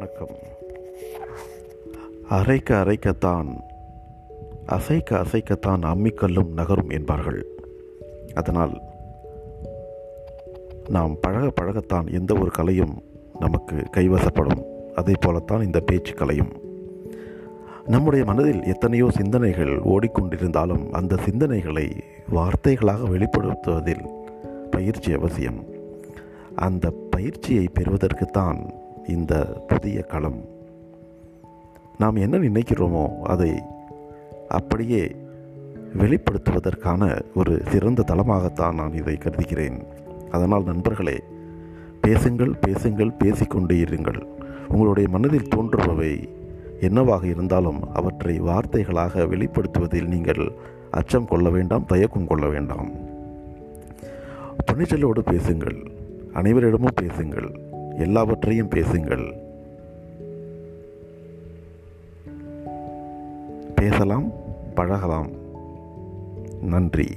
வணக்கம். அரைக்க அரைக்கத்தான் அசைக்க அசைக்கத்தான் அம்மிக்கல்லும் நகரும் என்பார்கள். அதனால் நாம் பழக பழகத்தான் எந்த ஒரு கலையும் நமக்கு கைவசப்படும். அதே போலத்தான் இந்த பேச்சு கலையும். நம்முடைய மனதில் எத்தனையோ சிந்தனைகள் ஓடிக்கொண்டிருந்தாலும் அந்த சிந்தனைகளை வார்த்தைகளாக வெளிப்படுத்துவதில் பயிற்சி அவசியம். அந்த பயிற்சியை பெறுவதற்குத்தான் இந்த புதிய களம். நாம் என்ன நினைக்கிறோமோ அதை அப்படியே வெளிப்படுத்துவதற்கான ஒரு சிறந்த தளமாகத்தான் நான் இதை கருதுகிறேன். அதனால் நண்பர்களே பேசுங்கள் பேசுங்கள் பேசிக்கொண்டே இருங்கள். உங்களுடைய மனதில் தோன்றுபவை என்னவாக இருந்தாலும் அவற்றை வார்த்தைகளாக வெளிப்படுத்துவதில் நீங்கள் அச்சம் கொள்ள வேண்டாம் தயக்கம் கொள்ள வேண்டாம். துணிச்சலோடு பேசுங்கள். அனைவரிடமும் பேசுங்கள். எல்லாவற்றையும் பேசுங்கள். பேசலாம் பழகலாம். நன்றி.